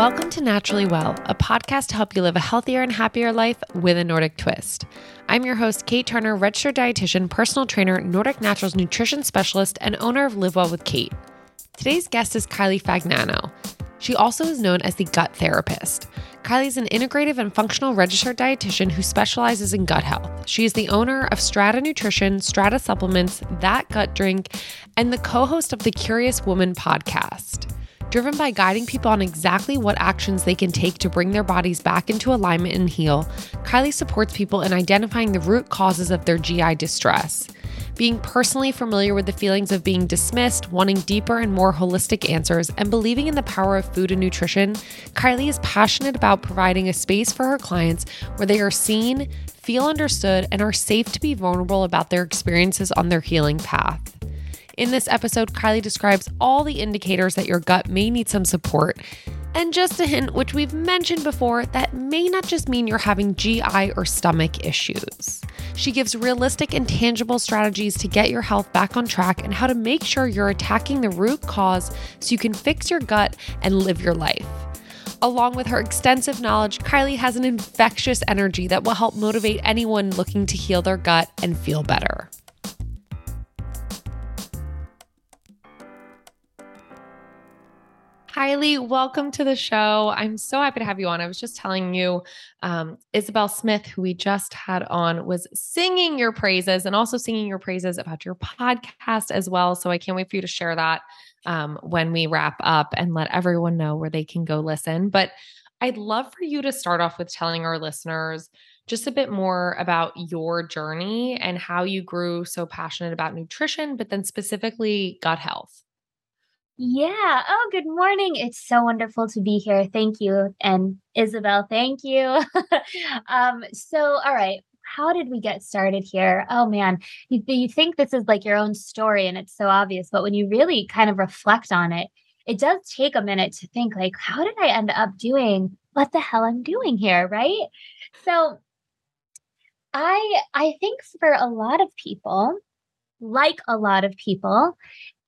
Welcome to Naturally Well, a podcast to help you live a healthier and happier life with a Nordic twist. I'm your host, Kate Turner, registered dietitian, personal trainer, Nordic Naturals nutrition specialist, and owner of Live Well with Kate. Today's guest is Kylie Fagnano. She also is known as the gut therapist. Kylie is an integrative and functional registered dietitian who specializes in gut health. She is the owner of Strata Nutrition, Strata Supplements, That Gut Drink, and the co host of the Curious Woman podcast. Driven by guiding people on exactly what actions they can take to bring their bodies back into alignment and heal, Kylie supports people in identifying the root causes of their GI distress. Being personally familiar with the feelings of being dismissed, wanting deeper and more holistic answers, and believing in the power of food and nutrition, Kylie is passionate about providing a space for her clients where they are seen, feel understood, and are safe to be vulnerable about their experiences on their healing path. In this episode, Kylie describes all the indicators that your gut may need some support. And just a hint, which we've mentioned before, that may not just mean you're having GI or stomach issues. She gives realistic and tangible strategies to get your health back on track and how to make sure you're attacking the root cause so you can fix your gut and live your life. Along with her extensive knowledge, Kylie has an infectious energy that will help motivate anyone looking to heal their gut and feel better. Kylie, welcome to the show. I'm so happy to have you on. I was just telling you, um, Isabel Smith, who we just had on, was singing your praises and also singing your praises about your podcast as well. So I can't wait for you to share that um, when we wrap up and let everyone know where they can go listen. But I'd love for you to start off with telling our listeners just a bit more about your journey and how you grew so passionate about nutrition, but then specifically gut health. Yeah. Oh, good morning. It's so wonderful to be here. Thank you. And Isabel, thank you. um, so, all right. How did we get started here? Oh man, you, you think this is like your own story and it's so obvious, but when you really kind of reflect on it, it does take a minute to think like, how did I end up doing what the hell I'm doing here? Right. So I I think for a lot of people, like a lot of people,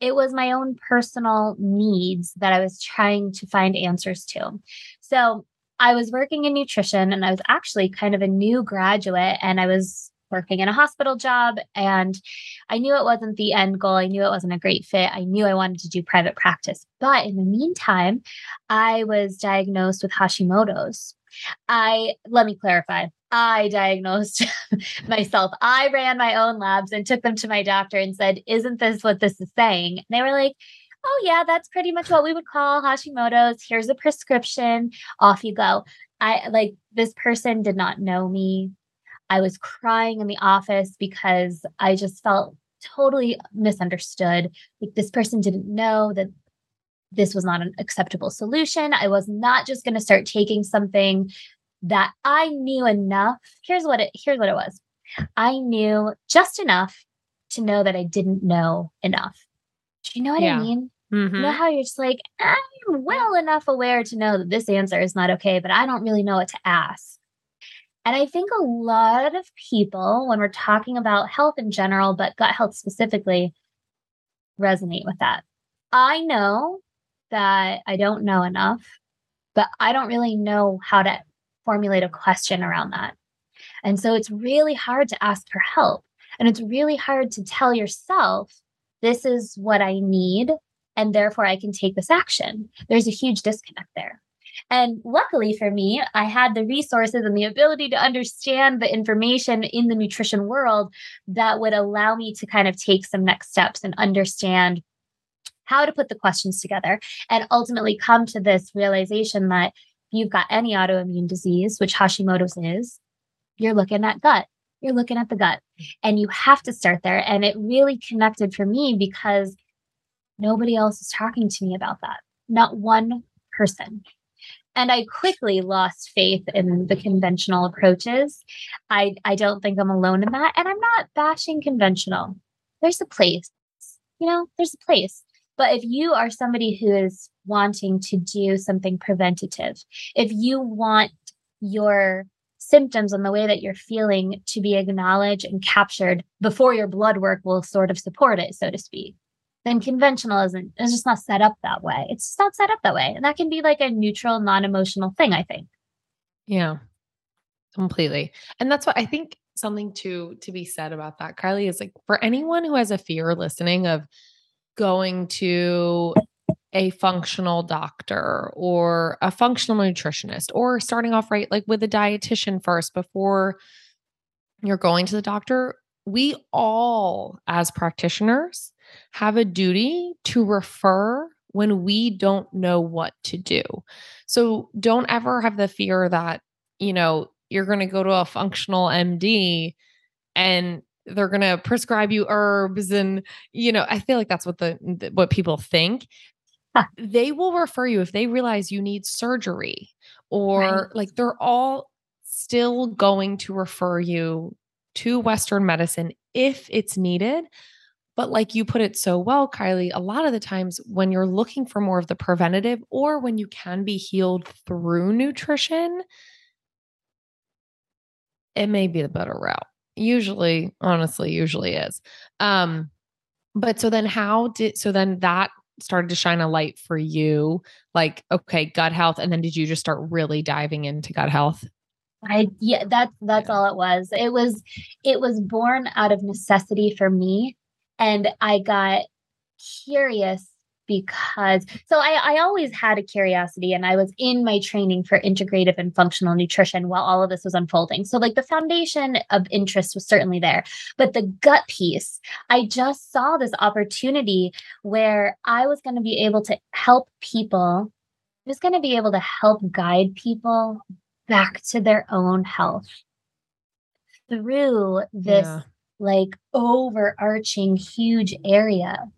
it was my own personal needs that I was trying to find answers to. So I was working in nutrition and I was actually kind of a new graduate and I was working in a hospital job and I knew it wasn't the end goal. I knew it wasn't a great fit. I knew I wanted to do private practice. But in the meantime, I was diagnosed with Hashimoto's. I let me clarify. I diagnosed myself. I ran my own labs and took them to my doctor and said, Isn't this what this is saying? And they were like, Oh, yeah, that's pretty much what we would call Hashimoto's. Here's a prescription. Off you go. I like this person did not know me. I was crying in the office because I just felt totally misunderstood. Like this person didn't know that this was not an acceptable solution. I was not just going to start taking something that I knew enough. Here's what it here's what it was. I knew just enough to know that I didn't know enough. Do you know what yeah. I mean? Mm-hmm. You know how you're just like, I'm well enough aware to know that this answer is not okay, but I don't really know what to ask. And I think a lot of people, when we're talking about health in general, but gut health specifically, resonate with that. I know that I don't know enough, but I don't really know how to formulate a question around that. And so it's really hard to ask for help. And it's really hard to tell yourself, this is what I need. And therefore, I can take this action. There's a huge disconnect there. And luckily for me, I had the resources and the ability to understand the information in the nutrition world that would allow me to kind of take some next steps and understand how to put the questions together and ultimately come to this realization that if you've got any autoimmune disease, which Hashimoto's is, you're looking at gut. You're looking at the gut. And you have to start there. And it really connected for me because nobody else is talking to me about that. Not one person. And I quickly lost faith in the conventional approaches. I, I don't think I'm alone in that. And I'm not bashing conventional. There's a place, you know, there's a place. But if you are somebody who is wanting to do something preventative, if you want your symptoms and the way that you're feeling to be acknowledged and captured before your blood work will sort of support it, so to speak, then conventional isn't it's just not set up that way. It's just not set up that way. And that can be like a neutral, non-emotional thing, I think. Yeah. Completely. And that's what I think something to to be said about that, Kylie, is like for anyone who has a fear listening of going to a functional doctor or a functional nutritionist or starting off right like with a dietitian first before you're going to the doctor we all as practitioners have a duty to refer when we don't know what to do. So don't ever have the fear that you know you're going to go to a functional md and they're going to prescribe you herbs and you know i feel like that's what the what people think. They will refer you if they realize you need surgery or right. like they're all still going to refer you to western medicine if it's needed. But like you put it so well kylie a lot of the times when you're looking for more of the preventative or when you can be healed through nutrition it may be the better route usually honestly usually is. Um but so then how did so then that started to shine a light for you like okay gut health and then did you just start really diving into gut health? I yeah that's that's yeah. all it was. It was it was born out of necessity for me and i got curious because so I, I always had a curiosity and I was in my training for integrative and functional nutrition while all of this was unfolding. So like the foundation of interest was certainly there. But the gut piece, I just saw this opportunity where I was going to be able to help people, I was going to be able to help guide people back to their own health through this yeah. like overarching huge area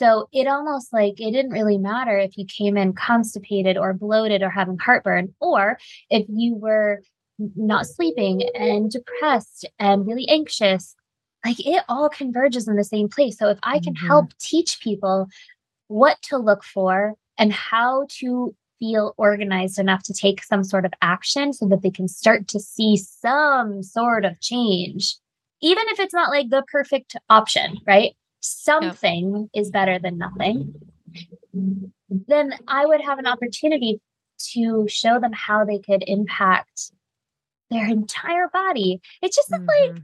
so it almost like it didn't really matter if you came in constipated or bloated or having heartburn, or if you were not sleeping and depressed and really anxious. Like it all converges in the same place. So if I can mm-hmm. help teach people what to look for and how to feel organized enough to take some sort of action so that they can start to see some sort of change, even if it's not like the perfect option, right? Something is better than nothing, then I would have an opportunity to show them how they could impact their entire body. It's just mm-hmm. like,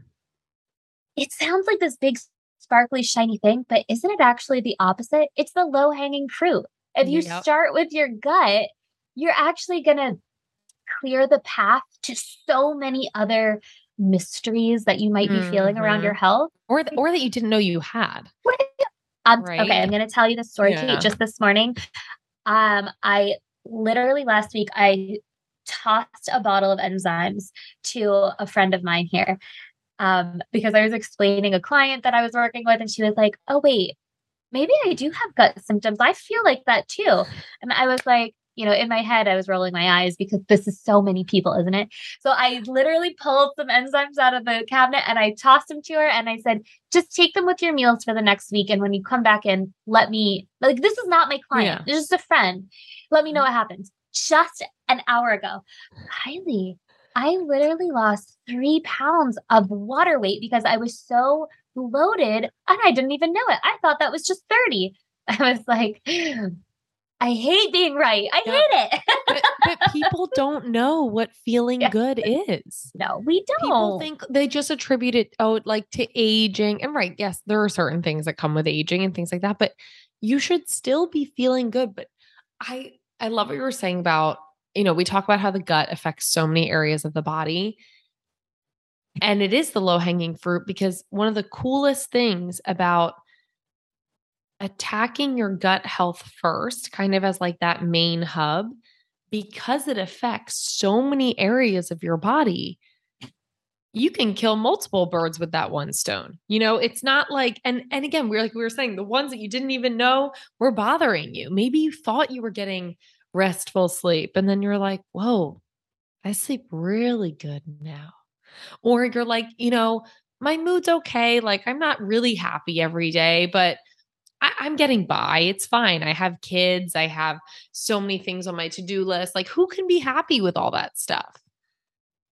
it sounds like this big, sparkly, shiny thing, but isn't it actually the opposite? It's the low hanging fruit. If you yep. start with your gut, you're actually going to clear the path to so many other mysteries that you might be mm-hmm. feeling around your mm-hmm. health or th- or that you didn't know you had um, right? okay i'm going to tell you the story yeah. Kate, just this morning um i literally last week i tossed a bottle of enzymes to a friend of mine here um because i was explaining a client that i was working with and she was like oh wait maybe i do have gut symptoms i feel like that too and i was like you know, in my head, I was rolling my eyes because this is so many people, isn't it? So I literally pulled some enzymes out of the cabinet and I tossed them to her and I said, just take them with your meals for the next week. And when you come back in, let me, like, this is not my client. Yeah. This is a friend. Let me know what happens. Just an hour ago, Kylie, I literally lost three pounds of water weight because I was so bloated and I didn't even know it. I thought that was just 30. I was like, I hate being right. I yeah. hate it. but, but, people don't know what feeling yeah. good is. No, we don't. People think they just attribute it oh like to aging. And right, yes, there are certain things that come with aging and things like that, but you should still be feeling good. But I I love what you were saying about, you know, we talk about how the gut affects so many areas of the body. And it is the low-hanging fruit because one of the coolest things about attacking your gut health first, kind of as like that main hub, because it affects so many areas of your body, you can kill multiple birds with that one stone. You know, it's not like, and and again, we're like we were saying, the ones that you didn't even know were bothering you. Maybe you thought you were getting restful sleep, and then you're like, whoa, I sleep really good now. Or you're like, you know, my mood's okay. Like I'm not really happy every day, but I, am getting by. It's fine. I have kids. I have so many things on my to do list. Like, who can be happy with all that stuff?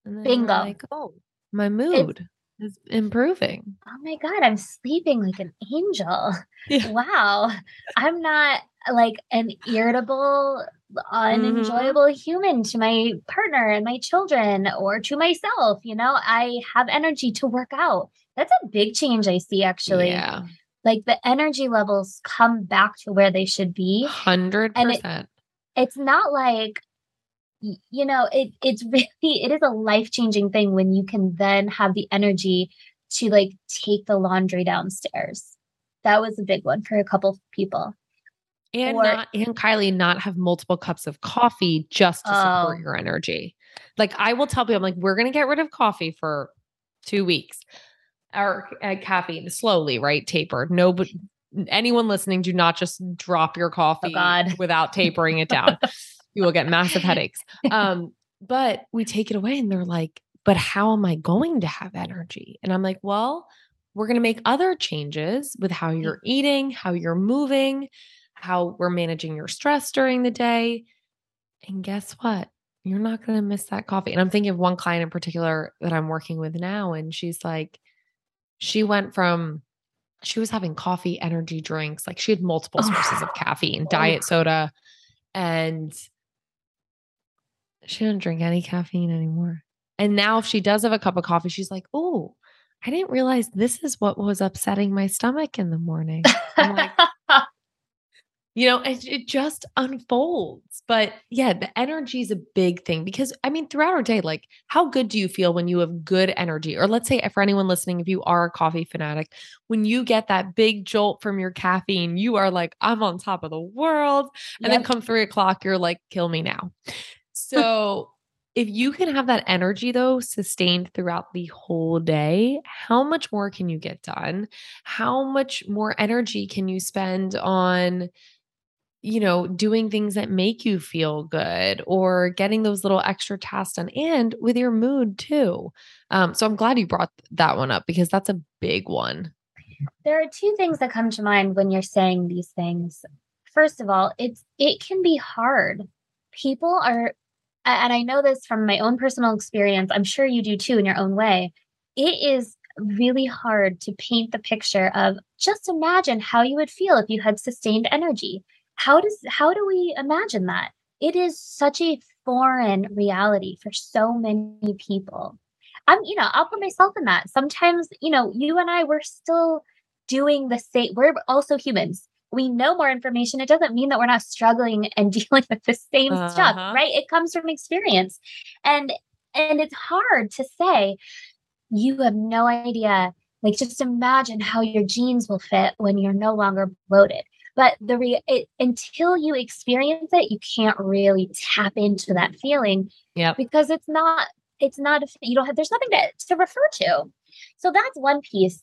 Bingo. Like, oh, my mood. is improving. Oh my God, I'm sleeping like an angel. Yeah. Wow. I'm not like an irritable, Mm-hmm. unenjoyable human to my partner and my children or to myself. You know, I have energy to work out. That's a big change I see actually. Yeah. Like the energy levels come back to where they should be. 100%. It's not like you know, it it's really it is a life-changing thing when you can then have the energy to like take the laundry downstairs. That was a big one for a couple of people. and or- not and Kylie not have multiple cups of coffee just to support Oh. your energy. Like I will tell people, I'm like, we're gonna get rid of coffee for two weeks. Or uh, caffeine slowly, right? Tapered. No, but anyone listening, do not just drop your coffee Oh, without tapering it down. you will get massive headaches. Um, but we take it away and they're like, but how am I going to have energy? And I'm like, well, we're going to make other changes with how you're eating, how you're moving, how we're managing your stress during the day. And guess what? You're not going to miss that coffee. And I'm thinking of one client in particular that I'm working with now. And she's like, she went from, she was having coffee, energy drinks, like she had multiple Oh. sources of caffeine, Oh. diet soda, and she doesn't drink any caffeine anymore. And now, if she does have a cup of coffee, she's like, oh, I didn't realize this is what was upsetting my stomach in the morning. I'm like, you know, it, it just unfolds. But yeah, the energy is a big thing because I mean, throughout our day, like, how good do you feel when you have good energy? Or let's say, for anyone listening, if you are a coffee fanatic, when you get that big jolt from your caffeine, you are like, I'm on top of the world. And then come three o'clock, you're like, kill me now. So if you can have that energy though sustained throughout the whole day, how much more can you get done? How much more energy can you spend on you know, doing things that make you feel good or getting those little extra tasks done and with your mood too. Um, so I'm glad you brought that one up because that's a big one. there are two things that come to mind when you're saying these things. First of all, it's it can be hard. People are and I know this from my own personal experience. I'm sure you do too in your own way. It is really hard to paint the picture of just imagine how you would feel if you had sustained energy. How does how do we imagine that? It is such a foreign reality for so many people. I'm, you know, I'll put myself in that. Sometimes, you know, you and I, we're still doing the same. We're also humans. We know more information. It doesn't mean that we're not struggling and dealing with the same stuff, Uh-huh. right? It comes from experience. And and it's hard to say, you have no idea. Like just imagine how your jeans will fit when you're no longer bloated. But the re- it, until you experience it, you can't really tap into that feeling Yep. because it's not it's not a, you don't have there's nothing to, to refer to. So that's one piece.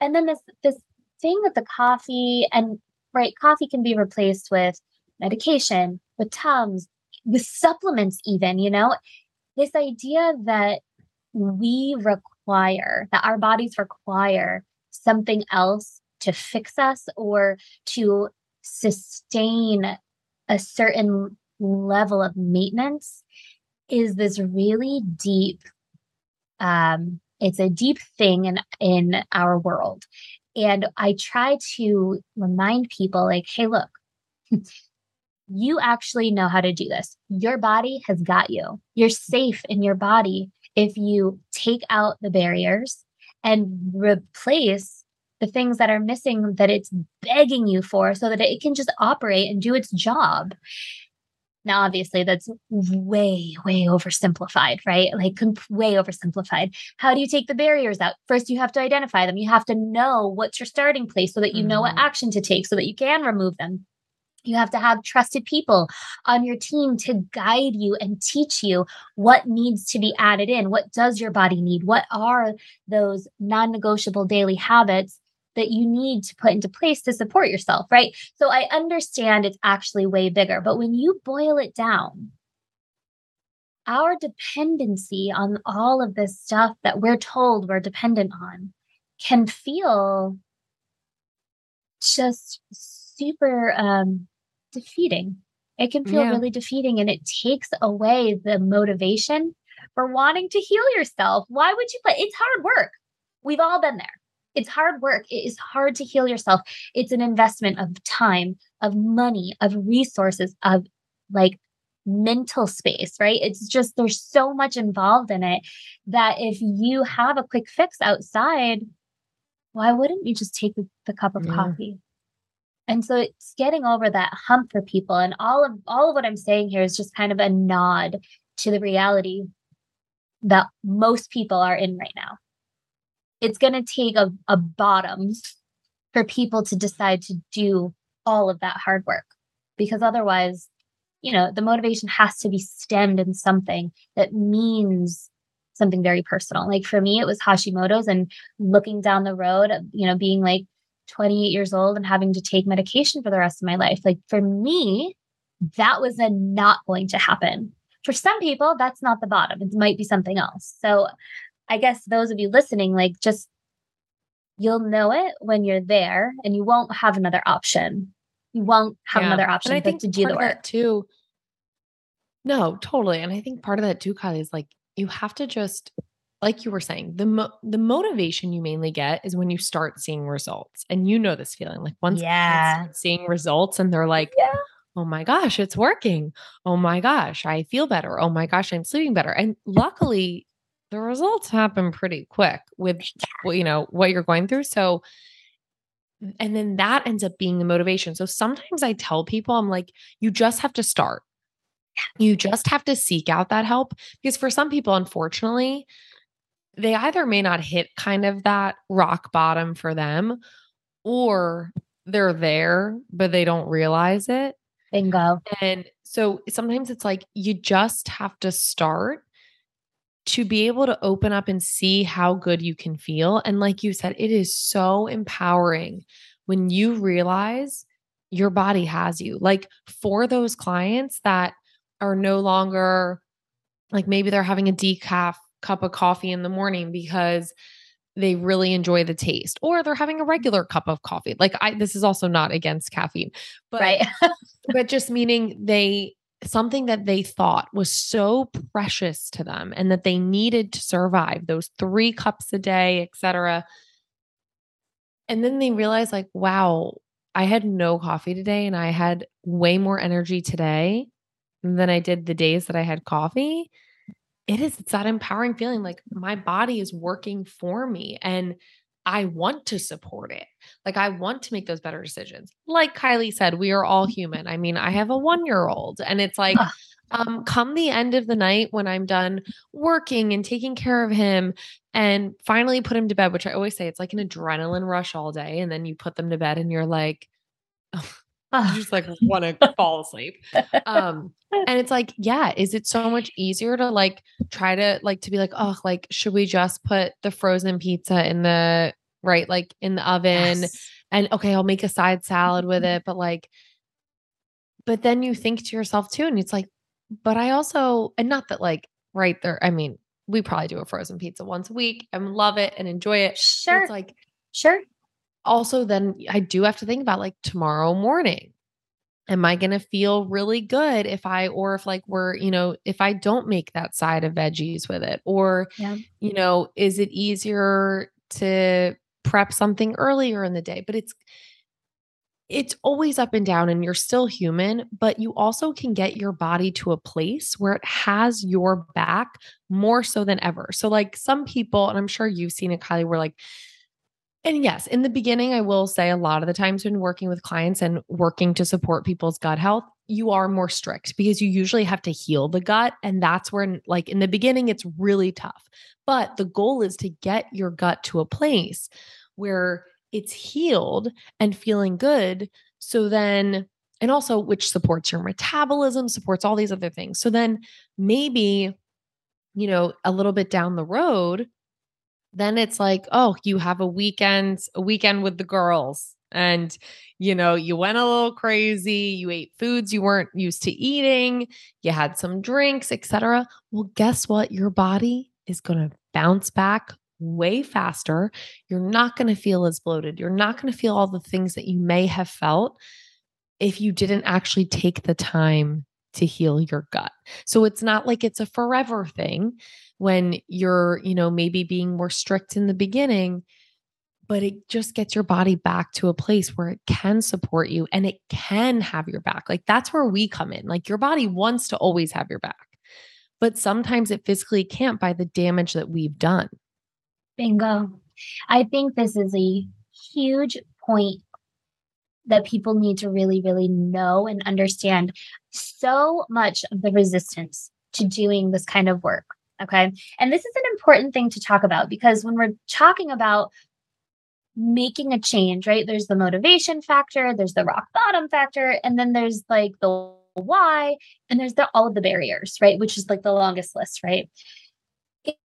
And then this this thing with the coffee and right coffee can be replaced with medication with tums with supplements even you know? This idea that we require that our bodies require something else to fix us or to sustain a certain level of maintenance is this really deep um it's a deep thing in in our world. And i try to remind people like hey look you actually know how to do this. Your body has got you. You're safe in your body if you take out the barriers and replace the things that are missing that it's begging you for so that it can just operate and do its job now, obviously, that's way, way oversimplified, right? Like way oversimplified. How do you take the barriers out? First, you have to identify them. You have to know what's your starting place so that you know what Mhm. action to take so that you can remove them. You have to have trusted people on your team to guide you and teach you what needs to be added in. What does your body need? What are those non negotiable daily habits that you need to put into place to support yourself, right? So I understand it's actually way bigger, but when you boil it down, our dependency on all of this stuff that we're told we're dependent on can feel just super um, defeating. It can feel Yeah. really defeating and it takes away the motivation for wanting to heal yourself. Why would you? But it's hard work. we've all been there. It's hard work. It is hard to heal yourself. It's an investment of time, of money, of resources, of like mental space, right? It's just there's so much involved in it that if you have a quick fix outside, why wouldn't you just take the, cup of yeah. coffee? And so it's getting over that hump for people. And all of all of what I'm saying here is just kind of a nod to the reality that most people are in right now. It's going to take a, a bottom for people to decide to do all of that hard work because otherwise, you know, the motivation has to be stemmed in something that means something very personal. Like for me, it was Hashimoto's and looking down the road, you know, being like 28 years old and having to take medication for the rest of my life. Like for me, that was a not going to happen. For some people, that's not the bottom. It might be something else. So I guess those of you listening, like just you'll know it when you're there and you won't have another option. You won't have yeah. another option and I think to do the work too. No, totally. And I think part of that too, Kylie, is like you have to just like you were saying, the mo- the motivation you mainly get is when you start seeing results, and you know this feeling. Like once yeah, seeing results, and they're like, yeah. "Oh my gosh, it's working! Oh my gosh, I feel better! Oh my gosh, I'm sleeping better!" And luckily, the results happen pretty quick with you know what you're going through. So, and then that ends up being the motivation. So sometimes I tell people, I'm like, you just have to start. You just have to seek out that help because for some people, unfortunately, they either may not hit kind of that rock bottom for them or they're there, but they don't realize it. Bingo. And so sometimes it's like you just have to start to be able to open up and see how good you can feel. And like you said, it is so empowering when you realize your body has you. Like for those clients that are no longer like maybe they're having a decaf cup of coffee in the morning because they really enjoy the taste or they're having a regular cup of coffee like i this is also not against caffeine but right but just meaning they something that they thought was so precious to them and that they needed to survive those 3 cups a day etc and then they realize like wow i had no coffee today and i had way more energy today than i did the days that i had coffee. It is it's that empowering feeling like my body is working for me and I want to support it. Like I want to make those better decisions. Like Kylie said, we are all human. I mean, I have a 1-year-old and it's like um come the end of the night when I'm done working and taking care of him and finally put him to bed, which I always say it's like an adrenaline rush all day and then you put them to bed and you're like oh, you just like want to fall asleep. Um, and it's like, yeah, is it so much easier to like try to like to be like, oh, like, should we just put the frozen pizza in the right, like in the oven? Yes. And okay, I'll make a side salad with it. But like, but then you think to yourself too, and it's like, but I also, and not that like right there, I mean, we probably do a frozen pizza once a week and love it and enjoy it. Sure. It's like, sure also then I do have to think about like tomorrow morning. Am I going to feel really good if I, or if like we're, you know, if I don't make that side of veggies with it? Or, yeah. you know, is it easier to prep something earlier in the day? But it's, it's always up and down and you're still human, but you also can get your body to a place where it has your back more so than ever. So, like some people, and I'm sure you've seen it, Kylie, where like and yes, in the beginning, I will say a lot of the times when working with clients and working to support people's gut health, you are more strict because you usually have to heal the gut. And that's where, like, in the beginning, it's really tough. But the goal is to get your gut to a place where it's healed and feeling good. So then, and also which supports your metabolism, supports all these other things. So then maybe, you know, a little bit down the road, then it's like, oh, you have a weekend, a weekend with the girls. And, you know, you went a little crazy, you ate foods you weren't used to eating, you had some drinks, etc. Well, guess what? Your body is going to bounce back way faster. You're not going to feel as bloated. You're not going to feel all the things that you may have felt if you didn't actually take the time to heal your gut. So it's not like it's a forever thing when you're, you know, maybe being more strict in the beginning, but it just gets your body back to a place where it can support you and it can have your back. Like that's where we come in. Like your body wants to always have your back, but sometimes it physically can't by the damage that we've done. Bingo. I think this is a huge point that people need to really, really know and understand so much of the resistance to doing this kind of work. Okay. And this is an important thing to talk about because when we're talking about making a change, right, there's the motivation factor, there's the rock bottom factor, and then there's like the why, and there's the, all of the barriers, right, which is like the longest list, right?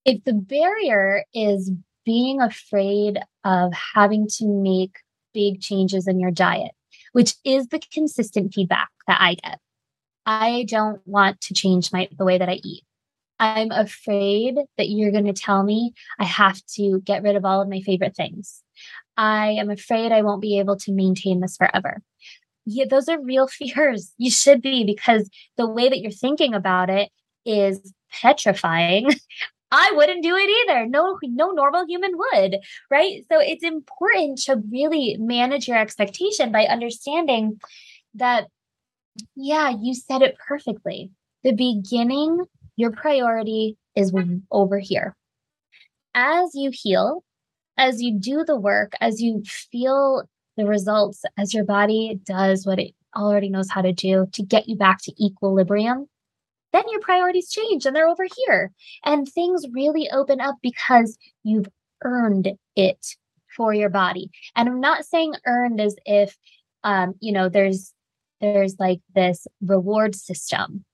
If the barrier is being afraid of having to make big changes in your diet, which is the consistent feedback that I get. I don't want to change my the way that I eat. I'm afraid that you're going to tell me I have to get rid of all of my favorite things. I am afraid I won't be able to maintain this forever. Yeah, those are real fears. You should be because the way that you're thinking about it is petrifying I wouldn't do it either. No, no normal human would, right? So it's important to really manage your expectation by understanding that, yeah, you said it perfectly. The beginning, your priority is over here. As you heal, as you do the work, as you feel the results, as your body does what it already knows how to do to get you back to equilibrium, then your priorities change and they're over here. And things really open up because you've earned it for your body. And I'm not saying earned as if um, you know, there's there's like this reward system.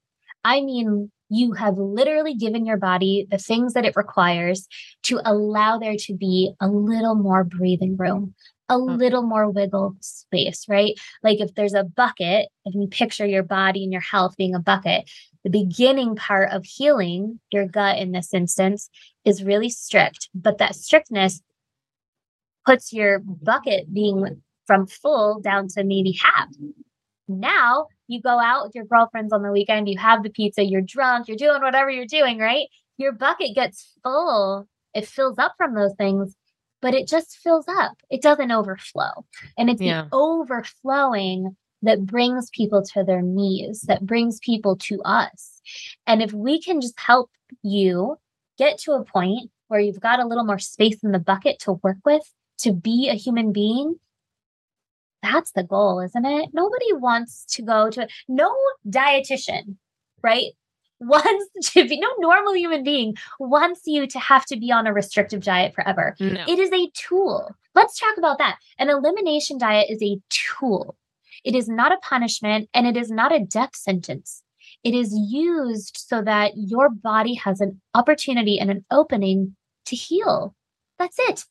I mean, you have literally given your body the things that it requires to allow there to be a little more breathing room, a mm. little more wiggle space, right? Like if there's a bucket, if you picture your body and your health being a bucket, the beginning part of healing your gut in this instance is really strict, but that strictness puts your bucket being from full down to maybe half. Now you go out with your girlfriends on the weekend, you have the pizza, you're drunk, you're doing whatever you're doing, right? Your bucket gets full. It fills up from those things, but it just fills up. It doesn't overflow. And it's yeah. the overflowing that brings people to their knees, that brings people to us. And if we can just help you get to a point where you've got a little more space in the bucket to work with, to be a human being, that's the goal, isn't it? Nobody wants to go to no dietitian, right? Wants to be no normal human being wants you to have to be on a restrictive diet forever. No. It is a tool. Let's talk about that. An elimination diet is a tool. It is not a punishment and it is not a death sentence. It is used so that your body has an opportunity and an opening to heal. That's it.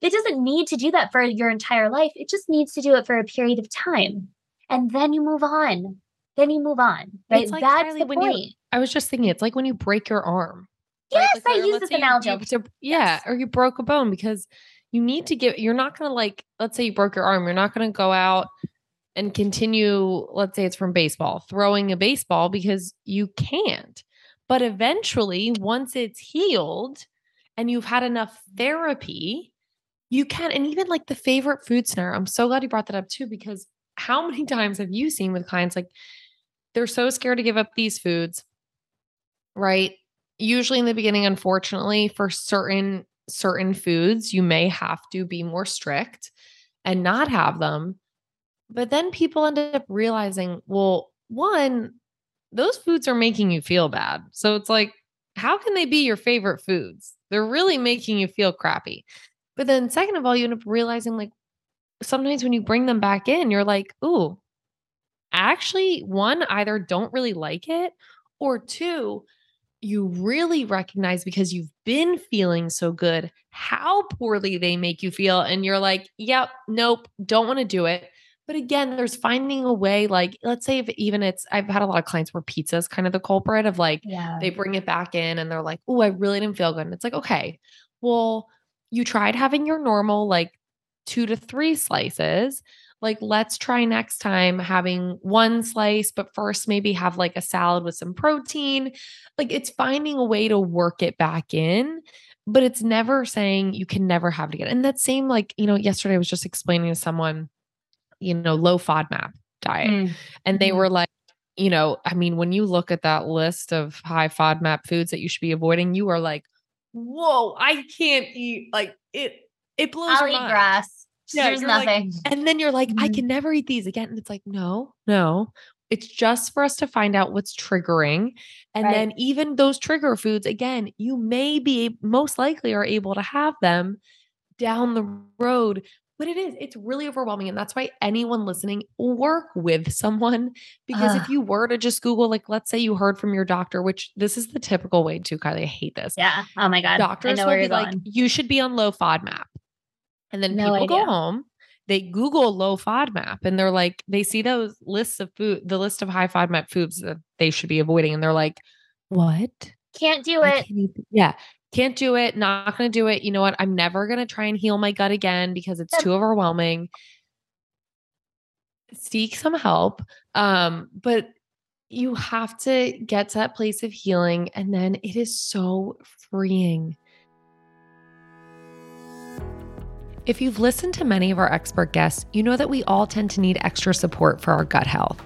It doesn't need to do that for your entire life. It just needs to do it for a period of time. And then you move on. Then you move on. Right. Like, That's Carly, the point. You, I was just thinking, it's like when you break your arm. Yes, right? like, I use this analogy. You, yeah, yes. or you broke a bone because you need to give, you're not going to like, let's say you broke your arm, you're not going to go out and continue, let's say it's from baseball, throwing a baseball because you can't. But eventually, once it's healed and you've had enough therapy, you can. And even like the favorite food scenario, I'm so glad you brought that up too, because how many times have you seen with clients like they're so scared to give up these foods, right? Usually in the beginning, unfortunately, for certain certain foods, you may have to be more strict and not have them. But then people end up realizing, well, one, those foods are making you feel bad. So it's like, how can they be your favorite foods? They're really making you feel crappy. But then, second of all, you end up realizing, like, sometimes when you bring them back in, you're like, ooh, actually, one, either don't really like it, or two, you really recognize because you've been feeling so good how poorly they make you feel. And you're like, yep, nope, don't want to do it. But again, there's finding a way, like, let's say if even it's, I've had a lot of clients where pizza is kind of the culprit of like, yeah. they bring it back in and they're like, oh, I really didn't feel good. And it's like, okay, well, you tried having your normal, like, two to three slices. like let's try next time having one slice, but first maybe have like a salad with some protein. Like it's finding a way to work it back in, but it's never saying you can never have it again. And that same, like, you know, yesterday I was just explaining to someone, you know, low FODMAP diet. Mm. And they mm-hmm. were like, you know, I mean, when you look at that list of high FODMAP foods that you should be avoiding, you are like, whoa, I can't eat like it. It blows I'll eat mind. grass. Yeah, There's nothing. Like, and then you're like, mm-hmm. I can never eat these again. And it's like, no, no. It's just for us to find out what's triggering. And right. then even those trigger foods, again, you may be most likely are able to have them down the road but it is, it's really overwhelming. And that's why anyone listening, work with someone. Because uh, if you were to just Google, like, let's say you heard from your doctor, which this is the typical way too, Kylie. I hate this. Yeah. Oh my God. Doctors will be like, you should be on low FODMAP. And then no people idea. go home, they Google low FODMAP and they're like, they see those lists of food, the list of high FODMAP foods that they should be avoiding. And they're like, what? Can't do it. Yeah can't do it, not going to do it. You know what? I'm never going to try and heal my gut again because it's too overwhelming. Seek some help. Um, but you have to get to that place of healing and then it is so freeing. If you've listened to many of our expert guests, you know that we all tend to need extra support for our gut health.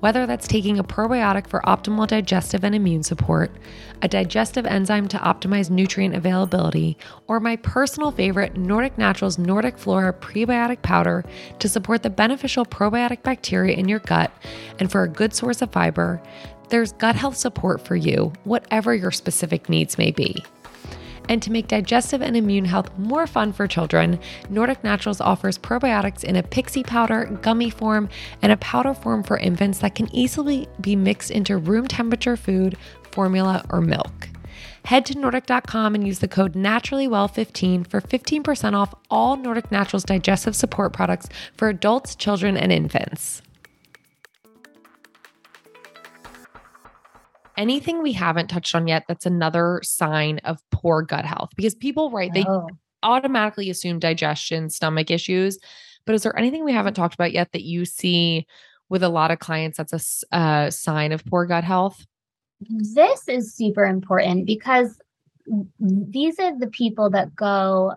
Whether that's taking a probiotic for optimal digestive and immune support, a digestive enzyme to optimize nutrient availability, or my personal favorite, Nordic Naturals Nordic Flora prebiotic powder to support the beneficial probiotic bacteria in your gut and for a good source of fiber, there's gut health support for you, whatever your specific needs may be. And to make digestive and immune health more fun for children, Nordic Naturals offers probiotics in a pixie powder, gummy form, and a powder form for infants that can easily be mixed into room temperature food, formula, or milk. Head to Nordic.com and use the code NaturallyWell15 for 15% off all Nordic Naturals digestive support products for adults, children, and infants. anything we haven't touched on yet that's another sign of poor gut health? Because people, right, they oh. automatically assume digestion, stomach issues. But is there anything we haven't talked about yet that you see with a lot of clients that's a uh, sign of poor gut health? This is super important because these are the people that go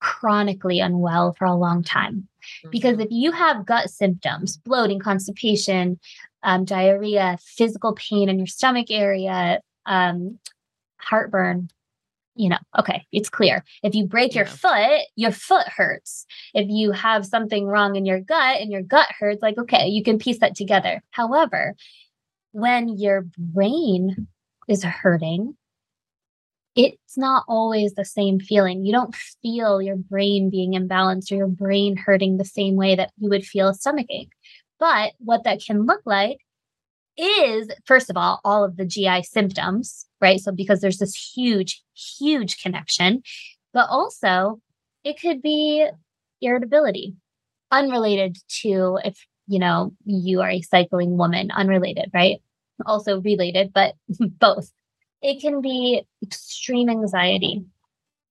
chronically unwell for a long time. Because mm-hmm. if you have gut symptoms, bloating, constipation, um, diarrhea, physical pain in your stomach area, um, heartburn, you know, okay, it's clear. If you break your foot, your foot hurts. If you have something wrong in your gut and your gut hurts, like, okay, you can piece that together. However, when your brain is hurting, it's not always the same feeling. You don't feel your brain being imbalanced or your brain hurting the same way that you would feel a stomach ache. But what that can look like is, first of all, all of the GI symptoms, right? So, because there's this huge, huge connection, but also it could be irritability unrelated to if, you know, you are a cycling woman, unrelated, right? Also related, but both. It can be extreme anxiety.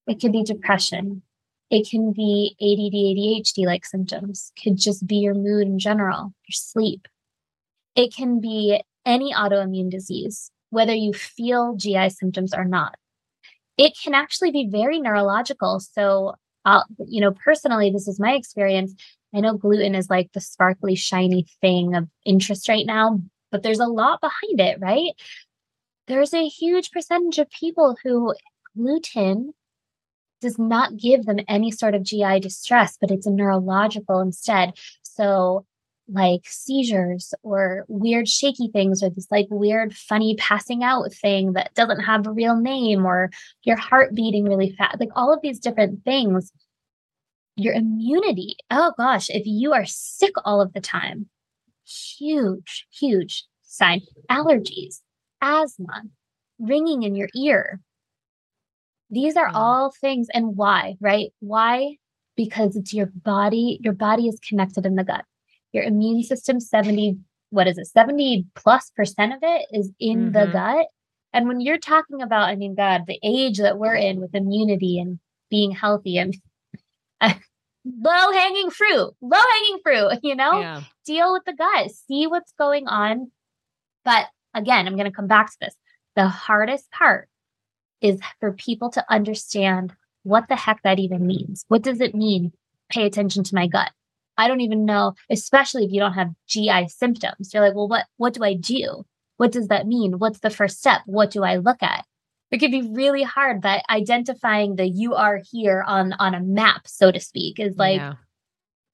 It can be depression. It can be ADD, ADHD like symptoms, could just be your mood in general, your sleep. It can be any autoimmune disease, whether you feel GI symptoms or not. It can actually be very neurological. So, uh, you know, personally, this is my experience. I know gluten is like the sparkly, shiny thing of interest right now, but there's a lot behind it, right? There's a huge percentage of people who gluten does not give them any sort of GI distress, but it's a neurological instead. So, like seizures or weird shaky things, or this like weird, funny passing out thing that doesn't have a real name, or your heart beating really fast, like all of these different things. Your immunity, oh gosh, if you are sick all of the time, huge, huge sign. Allergies, asthma, ringing in your ear, these are all things and why, right? Why? Because it's your body, your body is connected in the gut. Your immune system 70 what is it? 70 plus percent of it is in mm-hmm. the gut. And when you're talking about, I mean, God, the age that we're in with immunity and being healthy, and low hanging fruit, low hanging fruit, you know? Yeah. Deal with the gut, see what's going on. But again, I'm going to come back to this. The hardest part is for people to understand what the heck that even means. What does it mean? Pay attention to my gut. I don't even know, especially if you don't have GI symptoms. You're like, well, what what do I do? What does that mean? What's the first step? What do I look at? It could be really hard but identifying the you are here on on a map, so to speak, is like Yeah.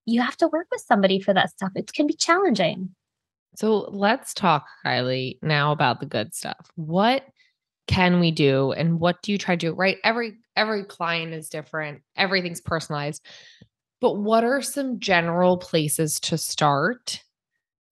you have to work with somebody for that stuff. It can be challenging. So let's talk, Kylie, now about the good stuff. What can we do and what do you try to do? Right? Every every client is different. Everything's personalized. But what are some general places to start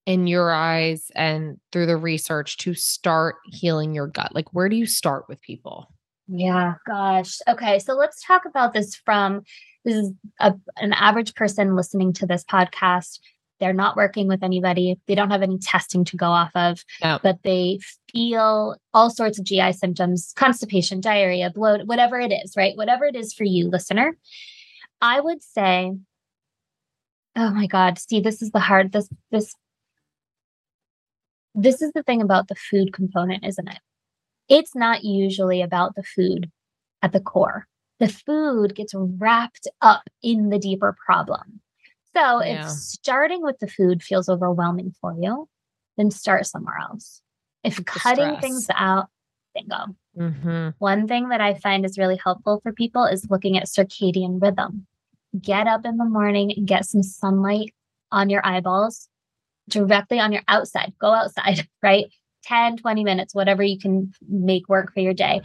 in your eyes and through the research to start healing your gut? Like where do you start with people? Yeah, gosh. Okay, so let's talk about this from this is a, an average person listening to this podcast. They're not working with anybody. They don't have any testing to go off of, Yeah. but they feel all sorts of GI symptoms, constipation, diarrhea, bloat, whatever it is, right? Whatever it is for you, listener. I would say, oh my God, see, this is the hard, this, this, this is the thing about the food component, isn't it? It's not usually about the food at the core. The food gets wrapped up in the deeper problem. So Yeah. if starting with the food feels overwhelming for you, then start somewhere else. If The cutting stress. things out, Mm-hmm. One thing that I find is really helpful for people is looking at circadian rhythm. Get up in the morning and get some sunlight on your eyeballs directly on your outside. Go outside, right? 10, 20 minutes, whatever you can make work for your day.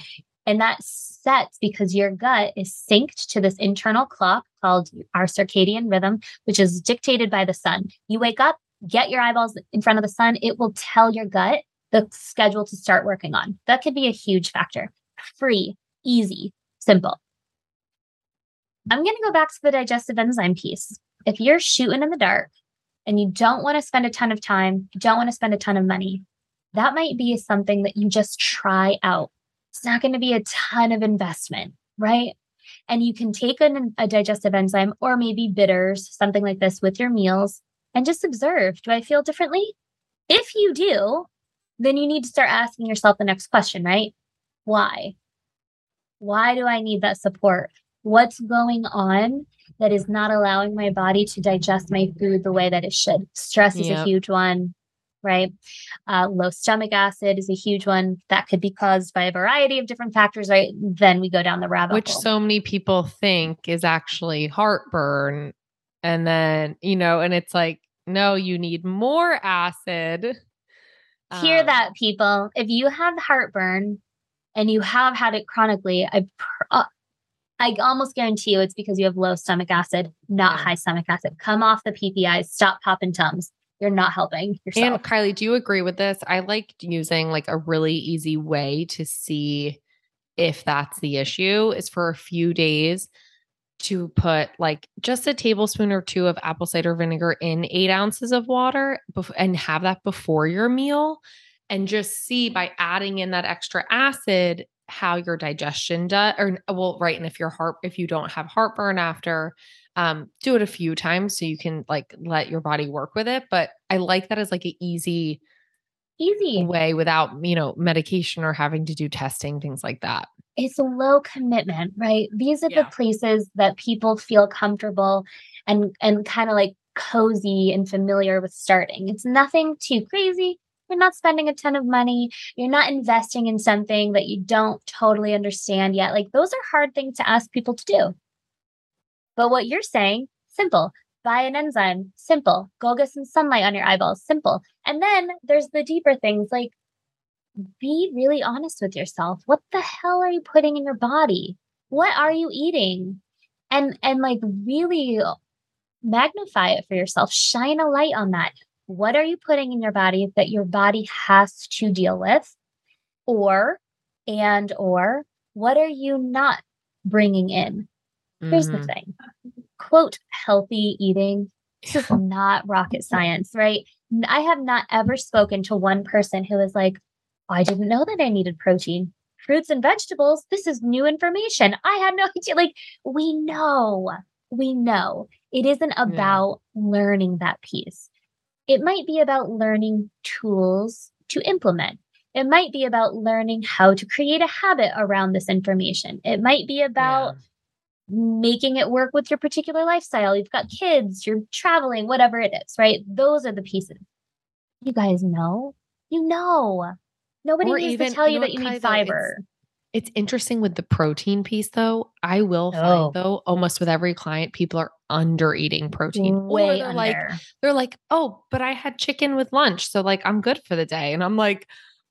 And that sets because your gut is synced to this internal clock called our circadian rhythm, which is dictated by the sun. You wake up, get your eyeballs in front of the sun, it will tell your gut the schedule to start working on. That could be a huge factor. Free, easy, simple. I'm going to go back to the digestive enzyme piece. If you're shooting in the dark and you don't want to spend a ton of time, you don't want to spend a ton of money, that might be something that you just try out. It's not going to be a ton of investment, right? And you can take an, a digestive enzyme or maybe bitters, something like this with your meals and just observe do I feel differently? If you do, then you need to start asking yourself the next question, right? Why? Why do I need that support? What's going on that is not allowing my body to digest my food the way that it should? Stress is a huge one, right? Uh, low stomach acid is a huge one that could be caused by a variety of different factors, right? Then we go down the rabbit Which hole. so many people think is actually heartburn. And then, you know, and it's like, no, you need more acid. Hear Um, that, people. If you have heartburn and you have had it chronically, I pr- uh, I almost guarantee you it's because you have low stomach acid, not Yeah. high stomach acid. Come off the PPIs, stop popping tums. You're not helping yourself. And Kylie, do you agree with this? I like using like a really easy way to see if that's the issue is for a few days to put like just a tablespoon or two of apple cider vinegar in eight ounces of water bef- and have that before your meal and just see by adding in that extra acid how your digestion does or well right and if your heart if you don't have heartburn after um do it a few times so you can like let your body work with it but i like that as like an easy Easy. way without you know medication or having to do testing things like that It's a low commitment, right? These are Yeah. the places that people feel comfortable and and kind of like cozy and familiar with starting. It's nothing too crazy. You're not spending a ton of money. You're not investing in something that you don't totally understand yet. Like those are hard things to ask people to do. But what you're saying, simple. Buy an enzyme, simple. Go get some sunlight on your eyeballs, simple. And then there's the deeper things like be really honest with yourself. What the hell are you putting in your body? What are you eating? And and like really magnify it for yourself. Shine a light on that. What are you putting in your body that your body has to deal with? Or and or what are you not bringing in? Here's the Mhm. thing. Quote healthy eating. This is not rocket science, right? I have not ever spoken to one person who is like, I didn't know that I needed protein. Fruits and vegetables, this is new information. I had no idea. Like, we know, we know. It isn't hmm. about yeah. learning that piece. It might be about learning tools to implement. It might be about learning how to create a habit around this information. It might be about yeah. making it work with your particular lifestyle. You've got kids, you're traveling, whatever it is, right? Those are the pieces. You guys know. You know. Nobody or needs even, to tell you, know that you need fiber. It's, it's, interesting with the protein piece, though. I will oh. find though, almost with every client, people are under eating protein. Way they're under. like, they're like, oh, but I had chicken with lunch, so like I'm good for the day. And I'm like,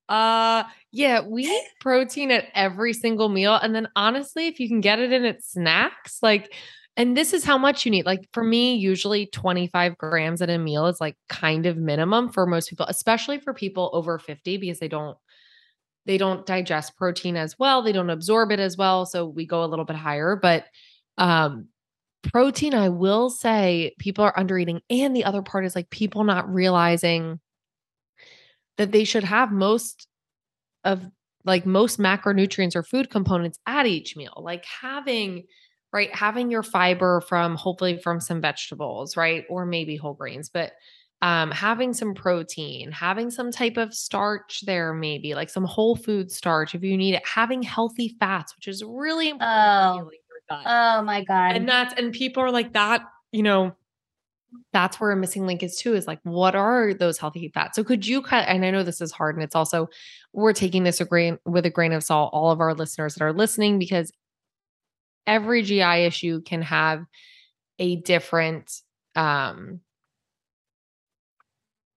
uh, yeah, we eat protein at every single meal. And then honestly, if you can get it in its snacks, like and this is how much you need. Like for me, usually 25 grams at a meal is like kind of minimum for most people, especially for people over 50 because they don't they don't digest protein as well, they don't absorb it as well, so we go a little bit higher, but um protein I will say people are under eating and the other part is like people not realizing that they should have most of like most macronutrients or food components at each meal. Like having right? Having your fiber from hopefully from some vegetables, right? Or maybe whole grains, but um, having some protein, having some type of starch there, maybe like some whole food starch if you need it, having healthy fats, which is really important. Oh, oh my God. And that's, and people are like that, you know, that's where a missing link is too is like what are those healthy fats so could you cut and i know this is hard and it's also we're taking this a grain with a grain of salt all of our listeners that are listening because every GI issue can have a different um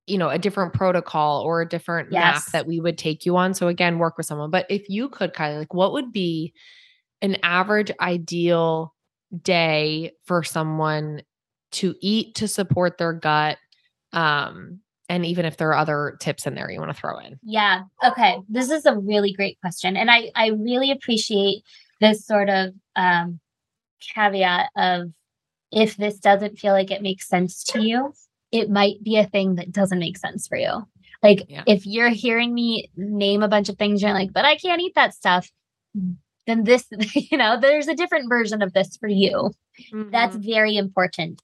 you know a different protocol or a different yes. map that we would take you on. So again work with someone. But if you could of like what would be an average ideal day for someone to eat to support their gut um and even if there are other tips in there you want to throw in? Yeah. Okay. This is a really great question and i i really appreciate this sort of um, caveat of if this doesn't feel like it makes sense to you, it might be a thing that doesn't make sense for you. Like yeah. if you're hearing me name a bunch of things, you're like, but I can't eat that stuff. Then this, you know, there's a different version of this for you. Mm-hmm. That's very important.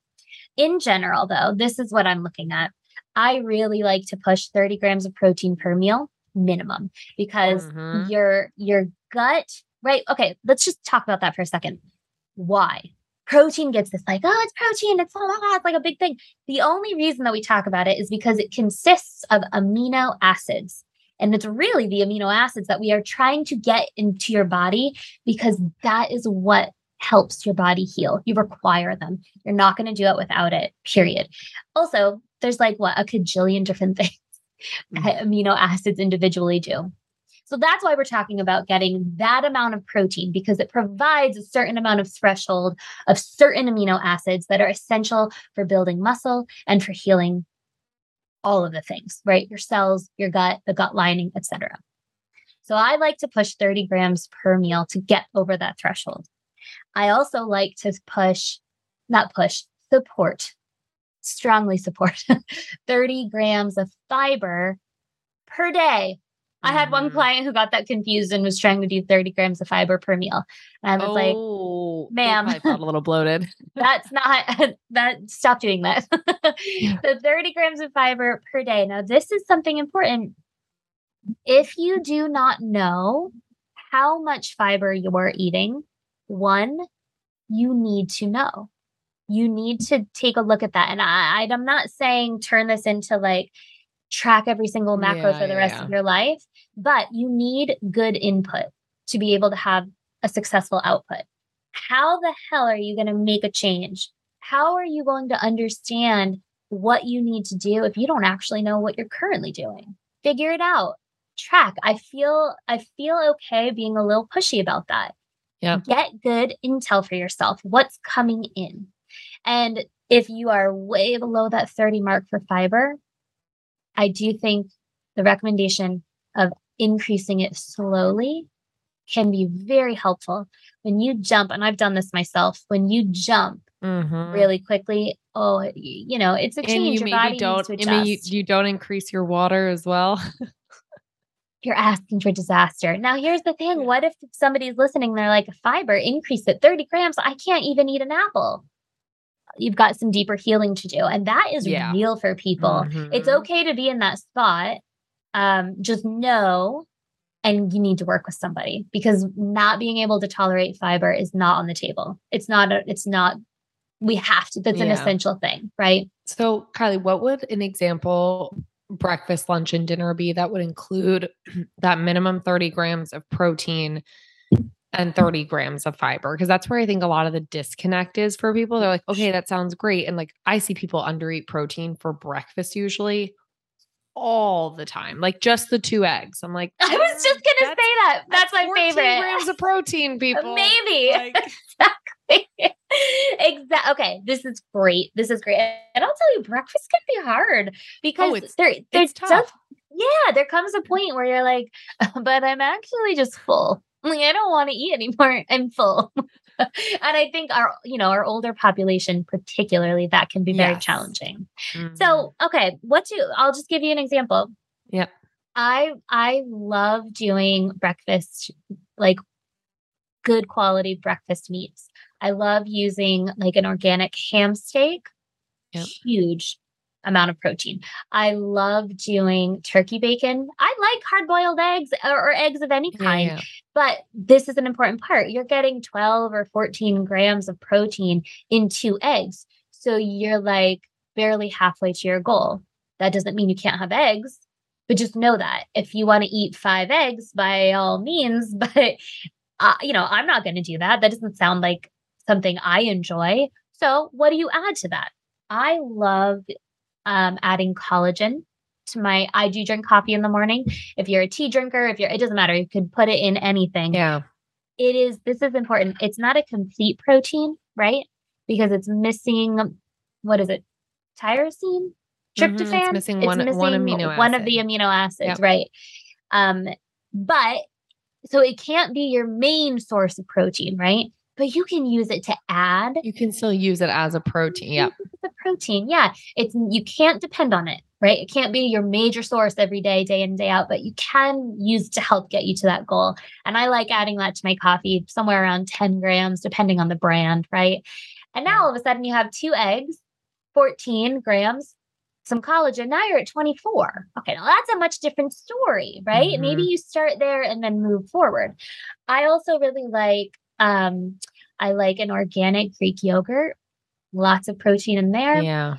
In general, though, this is what I'm looking at. I really like to push 30 grams of protein per meal minimum because mm-hmm. your your gut right? Okay, let's just talk about that for a second. Why? Protein gets this like, oh, it's protein, it's blah, blah, blah, it's like a big thing. The only reason that we talk about it is because it consists of amino acids. And it's really the amino acids that we are trying to get into your body because that is what helps your body heal. You require them. You're not going to do it without it, period. Also, there's like what a cajillion different things mm-hmm. amino acids individually do. So that's why we're talking about getting that amount of protein because it provides a certain amount of threshold of certain amino acids that are essential for building muscle and for healing all of the things, right? Your cells, your gut, the gut lining, etc. So I like to push 30 grams per meal to get over that threshold. I also like to push, not push, support, strongly support 30 grams of fiber per day I had one mm-hmm. client who got that confused and was trying to do 30 grams of fiber per meal. And I was oh, like, ma'am, I felt a little bloated. that's not that stop doing that. the 30 grams of fiber per day. Now, this is something important. If you do not know how much fiber you're eating, one, you need to know. You need to take a look at that. And I, I'm not saying turn this into like track every single macro yeah, for the rest yeah. of your life, but you need good input to be able to have a successful output. How the hell are you going to make a change? How are you going to understand what you need to do if you don't actually know what you're currently doing? Figure it out. Track. I feel I feel okay being a little pushy about that. Yeah. Get good intel for yourself. What's coming in? And if you are way below that 30 mark for fiber, I do think the recommendation of increasing it slowly can be very helpful. When you jump, and I've done this myself, when you jump mm-hmm. really quickly, oh, you know, it's a change. And you your body don't, to adjust. You, you don't increase your water as well. You're asking for disaster. Now, here's the thing. What if somebody's listening? They're like, fiber, increase it 30 grams. I can't even eat an apple you've got some deeper healing to do. And that is Yeah. real for people. It's Mhm. okay to be in that spot. Um, just know and you need to work with somebody because not being able to tolerate fiber is not on the table. It's not a, it's not we have to that's an essential thing, right? So, Kylie, what would an example breakfast, lunch, and dinner be that would include that minimum 30 grams of protein and 30 grams of fiber? Because that's where I think a lot of the disconnect is for people. They're like, okay, that sounds great. And like, I see people undereat protein for breakfast usually all the time, like just the two eggs. I'm like, I was just gonna that's- say that. That's, my 14 favorite. grams of protein, people. Maybe. Like, exactly. Okay, this is great. This is great. And I'll tell you, breakfast can be hard oh, because Oh, it's- there, there it's does, tough. yeah, there comes a point where you're like, but I'm actually just full. Like, I don't want to eat anymore. I'm full. and I think our, you know, our older population, particularly, that can be very Yes. challenging. Mhm. So, okay, what do I'll just give you an example. Yep. I I love doing breakfast like good quality breakfast meats. I love using like an organic ham steak. Yep. Huge amount of protein. I love doing turkey bacon. I like hard boiled eggs or, or eggs of any Yeah, kind. yeah. But this is an important part. You're getting 12 or 14 grams of protein in two eggs. So you're like barely halfway to your goal. That doesn't mean you can't have eggs, but just know that if you want to eat five eggs, by all means, but uh, you know, I'm not going to do that. That doesn't sound like something I enjoy. So what do you add to that? I love um, adding collagen to my, I do drink coffee in the morning. If you're a tea drinker, if you're, it doesn't matter. You could put it in anything Yeah. it is this is important it's not a complete protein right because it's missing what is it tyrosine Mhm, it's tryptophan missing one- one amino one of the amino acids Yep. right um but so it can't be your main source of protein right but you can use it to add You can still use it as a protein. Yeah. Mm-hmm, the protein yeah. It's you can't depend on it right? It can't be your major source every day day in day out but you can use it to help get you to that goal. And i like adding that to my coffee somewhere around 10 grams depending on the brand right? And now mm. all of a sudden you have two eggs 14 grams some collagen. Now you're at 24 okay now that's a much different story right? Maybe mm-hmm. you start there and then move forward. I also really like um i like an organic greek yogurt lots of protein in there Yeah.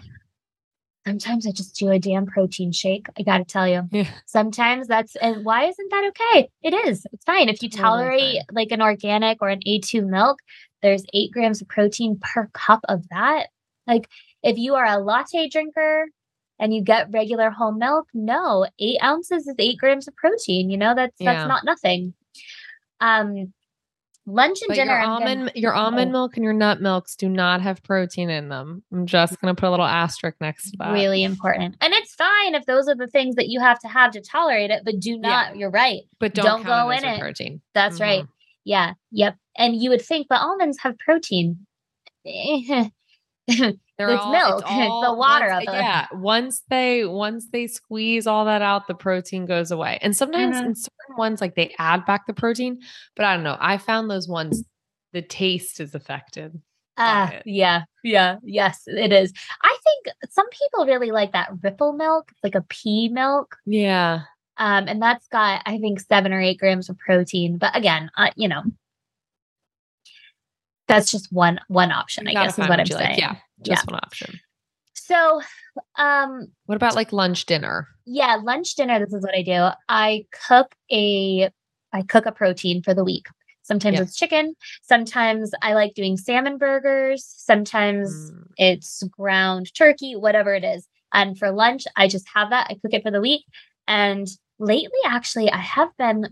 sometimes i just do a damn protein shake i gotta tell you Yeah. sometimes that's and why isn't that okay it is it's fine if you tolerate fine. like an organic or an a2 milk there's eight grams of protein per cup of that like if you are a latte drinker and you get regular whole milk no eight ounces is eight grams of protein you know that's Yeah. that's not nothing um lunch and But dinner your I'm gonna- almond, your almond Oh. milk and your nut milks do not have protein in them. I'm just gonna put a little asterisk next to that. really important and it's fine if those are the things that you have to have to tolerate it but do not you're right but don't, don't go in it. protein. That's right. Mhm. Yeah. Yep. And you would think, but almonds have protein. it's They're It's milk. It's the water once- Yeah, once they once they squeeze all that out, the protein goes away. And sometimes Mhm. in certain ones, like they add back the protein, but I don't know. I found those ones the taste is affected. Ah, it. yeah. Yeah. Yes, it is. I think some people really like that ripple milk, like a pea milk. Yeah, Um, and that's got, I think, seven or eight grams of protein. But again, uh, you know, that's just one one option, You I gotta guess is what I'm saying. like. Yeah, just one option. So um What about like lunch, dinner? yeah lunch dinner this is what i do i cook a i cook a protein for the week sometimes Yeah. it's chicken sometimes i like doing salmon burgers sometimes Mm, it's ground turkey whatever it is and for lunch i just have that i cook it for the week and lately actually i have been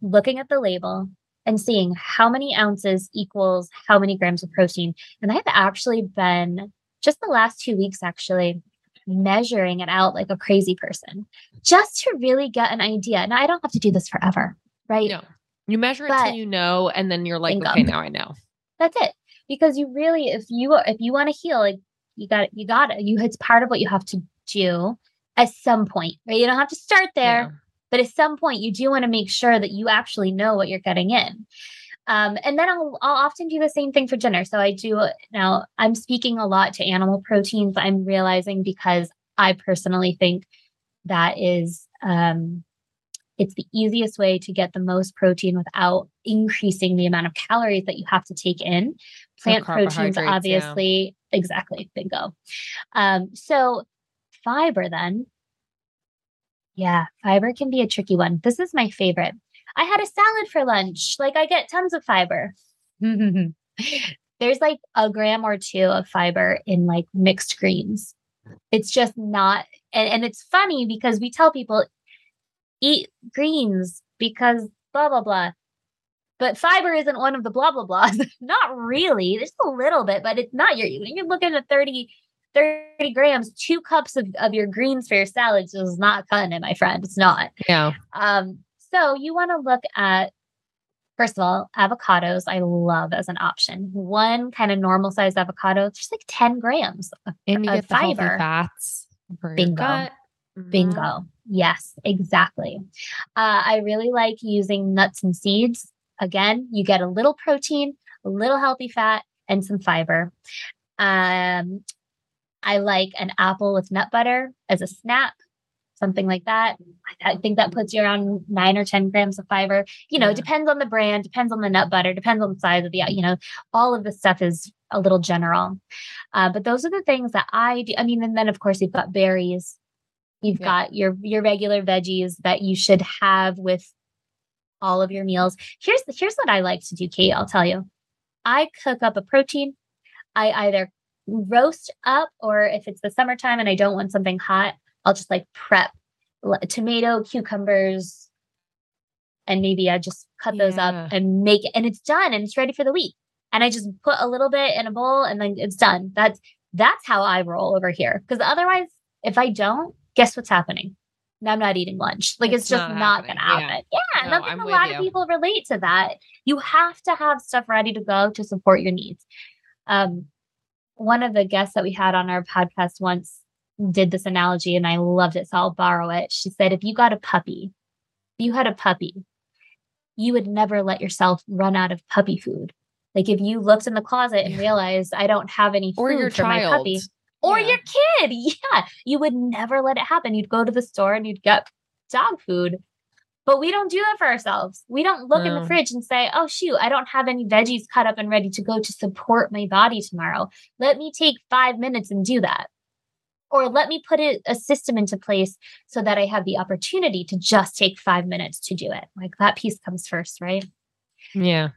looking at the label and seeing how many ounces equals how many grams of protein and i've actually been just the last two weeks actually measuring it out like a crazy person just to really get an idea. Now, I don't have to do this forever, right? No, you measure it But- till you know, and then you're like, okay, now I know. That's it. Because you really, if you if you want to heal, like you got it, you got it. You it's part of what you have to do at some point, right? You don't have to start there. But at some point you do want to make sure that you actually know what you're getting in. Um, and then I'll, I'll often do the same thing for dinner. So I do now, I'm speaking a lot to animal proteins. I'm realizing because I personally think that is, um, it's the easiest way to get the most protein without increasing the amount of calories that you have to take in. Plant proteins, obviously, yeah. exactly, bingo. Um, so fiber then. Yeah, fiber can be a tricky one. This is my favorite. I had a salad for lunch. Like I get tons of fiber. There's like a gram or two of fiber in like mixed greens. It's just not and, and it's funny because we tell people eat greens because blah blah blah. But fiber isn't one of the blah blah blahs. not really. There's a little bit, but it's not your you're looking at 30 30 grams, two cups of, of your greens for your salads is not cutting it, my friend. It's not. Yeah. Um, so you want to look at, first of all, avocados, I love as an option. One kind of normal sized avocado, just like 10 grams of, and you get fiber. fats. Bingo. Mm-hmm. Bingo. Yes, exactly. Uh, I really like using nuts and seeds. Again, you get a little protein, a little healthy fat, and some fiber. Um, I like an apple with nut butter as a snack, something like that. I think that puts you around nine or 10 grams of fiber. You know, yeah. depends on the brand, depends on the nut butter, depends on the size of the, you know, all of this stuff is a little general. Uh, but those are the things that I do. I mean, and then of course you've got berries, you've yeah. got your your regular veggies that you should have with all of your meals. Here's the, here's what I like to do, Kate. I'll tell you. I cook up a protein. I either roast up, or if it's the summertime and I don't want something hot, I'll just like prep tomato, cucumbers, and maybe I just cut yeah. those up and make it, and it's done and it's ready for the week. And I just put a little bit in a bowl and then it's done. That's that's how I roll over here. Because otherwise, if I don't, guess what's happening? I'm not eating lunch. Like it's, it's just not, not gonna happen. Yeah, yeah no, I think a lot you. of people relate to that. You have to have stuff ready to go to support your needs. Um, one of the guests that we had on our podcast once did this analogy and I loved it. So I'll borrow it. She said, if you got a puppy, if you had a puppy, you would never let yourself run out of puppy food. Like if you looked in the closet and realized I don't have any food or your for child. my puppy or yeah. your kid, yeah, you would never let it happen. You'd go to the store and you'd get dog food. But we don't do that for ourselves. We don't look in the mm. fridge and say, oh, shoot, I don't have any veggies cut up and ready to go to support my body tomorrow. Let me take five minutes and do that or let me put a, a system into place so that I have the opportunity to just take five minutes to do it. Like that piece comes first, right? Yeah.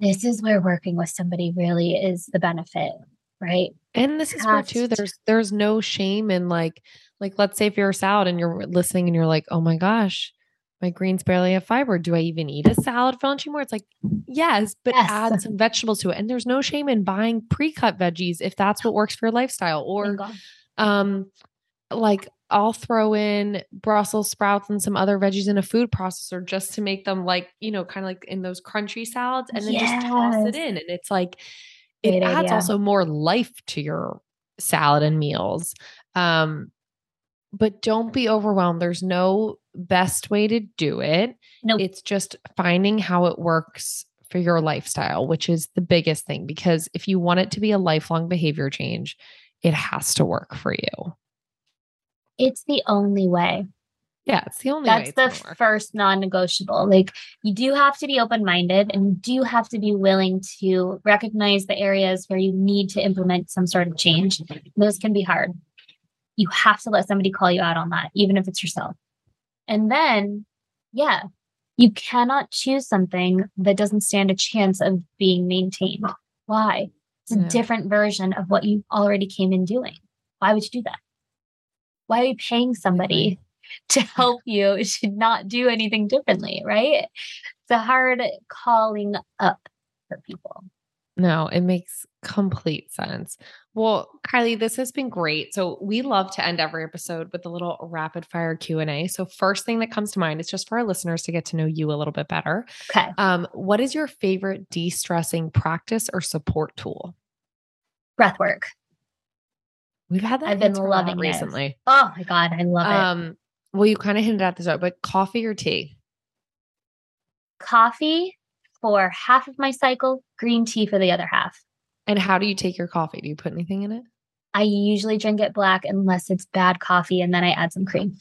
This is where working with somebody really is the benefit, right? And this is where too there's there's no shame in like like let's say if you're a salad and you're listening and you're like, oh my gosh, my greens barely have fiber. Do I even eat a salad for lunch anymore? It's like, yes, but yes. add some vegetables to it. And there's no shame in buying pre-cut veggies if that's what works for your lifestyle. Or um, like I'll throw in Brussels sprouts and some other veggies in a food processor just to make them like, you know, kind of like in those crunchy salads and then yes. just toss it in. And it's like, it adds idea. also more life to your salad and meals. Um, but don't be overwhelmed. There's no best way to do it. Nope. It's just finding how it works for your lifestyle, which is the biggest thing. Because if you want it to be a lifelong behavior change, it has to work for you. It's the only way. Yeah, it's the only That's the first non negotiable. Like, you do have to be open minded and you do have to be willing to recognize the areas where you need to implement some sort of change. Those can be hard. You have to let somebody call you out on that, even if it's yourself. And then, yeah, you cannot choose something that doesn't stand a chance of being maintained. Why? It's a yeah. different version of what you already came in doing. Why would you do that? Why are you paying somebody to help you should not do anything differently, right? It's a hard calling up for people. No, it makes complete sense. Well, Kylie, this has been great. So we love to end every episode with a little rapid fire Q&A. So first thing that comes to mind is just for our listeners to get to know you a little bit better. Okay. Um, what is your favorite de-stressing practice or support tool? Breath work. We've had that. I've been loving recently. It. Oh my god, I love um, it. Well, you kind of hinted at this, but coffee or tea? Coffee for half of my cycle, green tea for the other half. And how do you take your coffee? Do you put anything in it? I usually drink it black unless it's bad coffee and then I add some cream.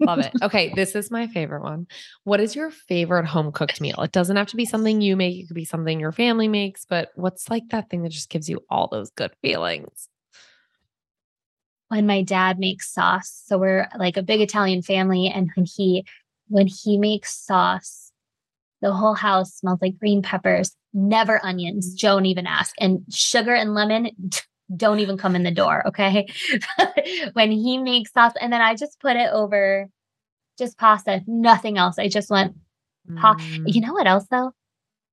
Love it. Okay, this is my favorite one. What is your favorite home cooked meal? It doesn't have to be something you make, it could be something your family makes, but what's like that thing that just gives you all those good feelings? When my dad makes sauce. So we're like a big Italian family and when he when he makes sauce, the whole house smells like green peppers, never onions. Mm. Don't even ask. And sugar and lemon don't even come in the door. Okay. when he makes sauce, and then I just put it over just pasta, nothing else. I just went, pa- mm. you know what else though?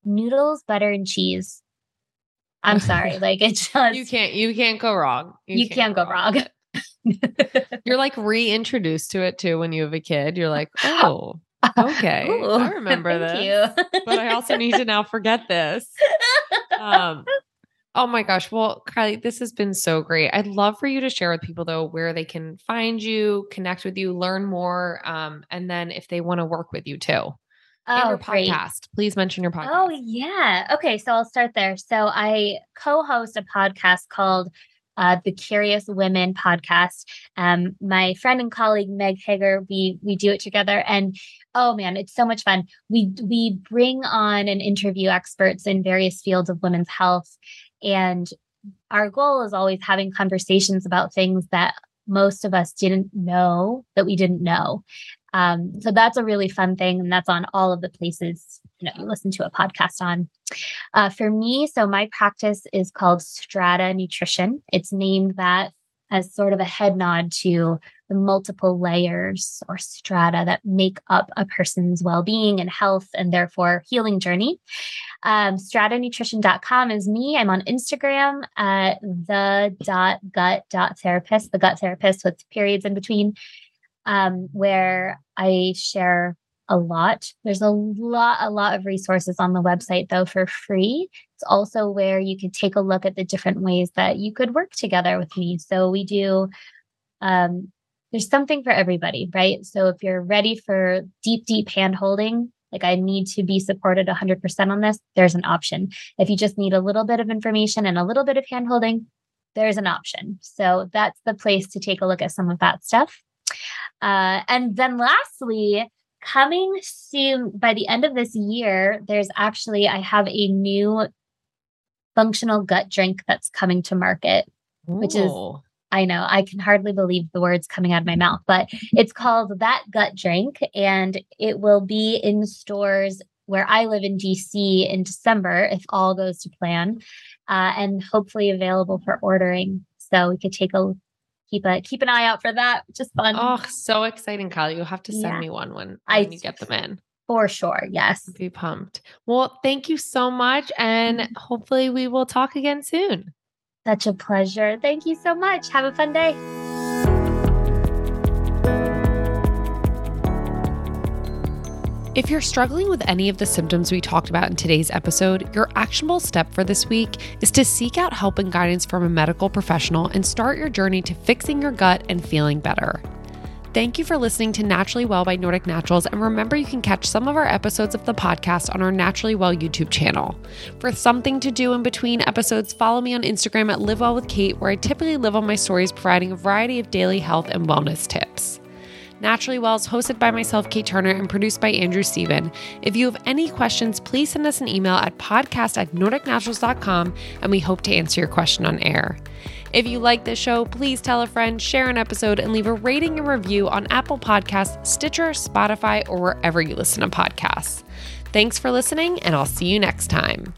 Noodles, butter, and cheese. I'm sorry. Like it just you can't you can't go wrong. You, you can't, can't, go wrong. wrong. You're like reintroduced to it too when you have a kid. You're like, oh, okay, Ooh, I remember this, but I also need to now forget this. Um, oh my gosh. Well, Kylie, this has been so great. I'd love for you to share with people though where they can find you, connect with you, learn more, um, and then if they want to work with you too. Oh, your podcast. Great. Please mention your oh, podcast. Oh, yeah. Okay. So I'll start there. So I co host a podcast called uh, the Curious Women podcast. Um, my friend and colleague Meg Hager, we we do it together, and oh man, it's so much fun. We we bring on and interview experts in various fields of women's health, and our goal is always having conversations about things that most of us didn't know that we didn't know. Um, so that's a really fun thing, and that's on all of the places you know you listen to a podcast on. Uh, for me, so my practice is called Strata Nutrition. It's named that as sort of a head nod to the multiple layers or strata that make up a person's well-being and health and therefore healing journey. Um, stratanutrition.com is me. I'm on Instagram at the gut therapist, the gut therapist with periods in between um, where I share a lot. There's a lot, a lot of resources on the website though for free. It's also where you can take a look at the different ways that you could work together with me. So we do um, there's something for everybody, right? So if you're ready for deep, deep hand holding, like I need to be supported 100% on this, there's an option. If you just need a little bit of information and a little bit of hand holding, there's an option. So that's the place to take a look at some of that stuff. Uh, and then lastly, coming soon by the end of this year, there's actually, I have a new functional gut drink that's coming to market, Ooh. which is, I know, I can hardly believe the words coming out of my mouth, but it's called That Gut Drink and it will be in stores where I live in DC in December, if all goes to plan, uh, and hopefully available for ordering. So we could take a keep a keep an eye out for that, which is fun. Oh, so exciting, Kylie. You'll have to send yeah. me one when, when I, you get them in. For sure. Yes. Be pumped. Well, thank you so much. And mm-hmm. hopefully we will talk again soon. Such a pleasure. Thank you so much. Have a fun day. If you're struggling with any of the symptoms we talked about in today's episode, your actionable step for this week is to seek out help and guidance from a medical professional and start your journey to fixing your gut and feeling better. Thank you for listening to Naturally Well by Nordic Naturals, and remember you can catch some of our episodes of the podcast on our Naturally Well YouTube channel. For something to do in between episodes, follow me on Instagram at Live Well with Kate, where I typically live on my stories providing a variety of daily health and wellness tips. Naturally Well is hosted by myself, Kate Turner, and produced by Andrew Steven. If you have any questions, please send us an email at podcast at nordicnaturals.com and we hope to answer your question on air. If you like this show, please tell a friend, share an episode, and leave a rating and review on Apple Podcasts, Stitcher, Spotify, or wherever you listen to podcasts. Thanks for listening, and I'll see you next time.